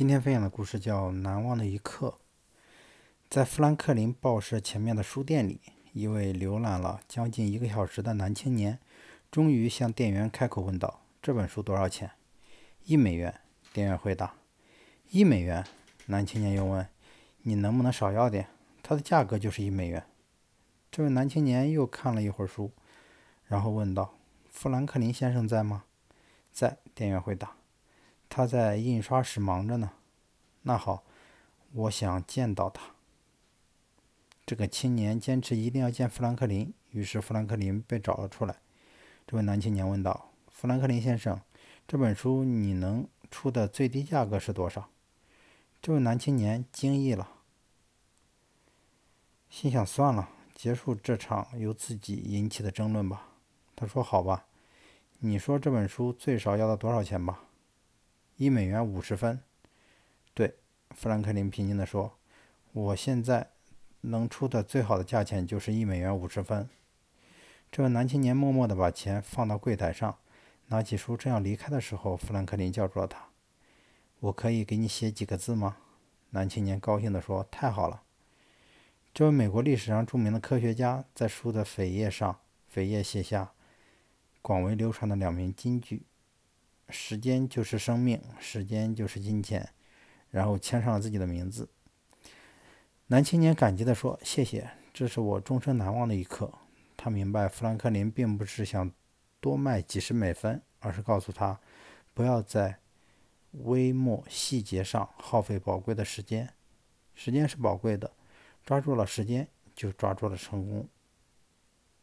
今天分享的故事叫《难忘的一刻》。在富兰克林报社前面的书店里，一位浏览了将近一个小时的男青年，终于向店员开口问道：“这本书多少钱？”“一美元。”店员回答。“一美元？”男青年又问：“你能不能少要点？它的价格就是一美元。”这位男青年又看了一会儿书，然后问道：“富兰克林先生在吗？”“在。”店员回答。他在印刷室忙着呢。那好，我想见到他。这个青年坚持一定要见富兰克林，于是富兰克林被找了出来。这位男青年问道：“富兰克林先生，这本书你能出的最低价格是多少？”这位男青年惊异了，心想：“算了，结束这场由自己引起的争论吧。”他说：“好吧，你说这本书最少要到多少钱吧？”一美元五十分，对，富兰克林平静地说：“我现在能出的最好的价钱就是一美元五十分。”这位男青年默默地把钱放到柜台上，拿起书正要离开的时候，富兰克林叫住了他：“我可以给你写几个字吗？”男青年高兴地说：“太好了。”这位美国历史上著名的科学家在书的扉页上扉页写下广为流传的两名金句。时间就是生命，时间就是金钱，然后签上了自己的名字。男青年感激地说：“谢谢，这是我终身难忘的一刻。”他明白，富兰克林并不是想多卖几十美分，而是告诉他，不要在微末细节上耗费宝贵的时间。时间是宝贵的，抓住了时间，就抓住了成功。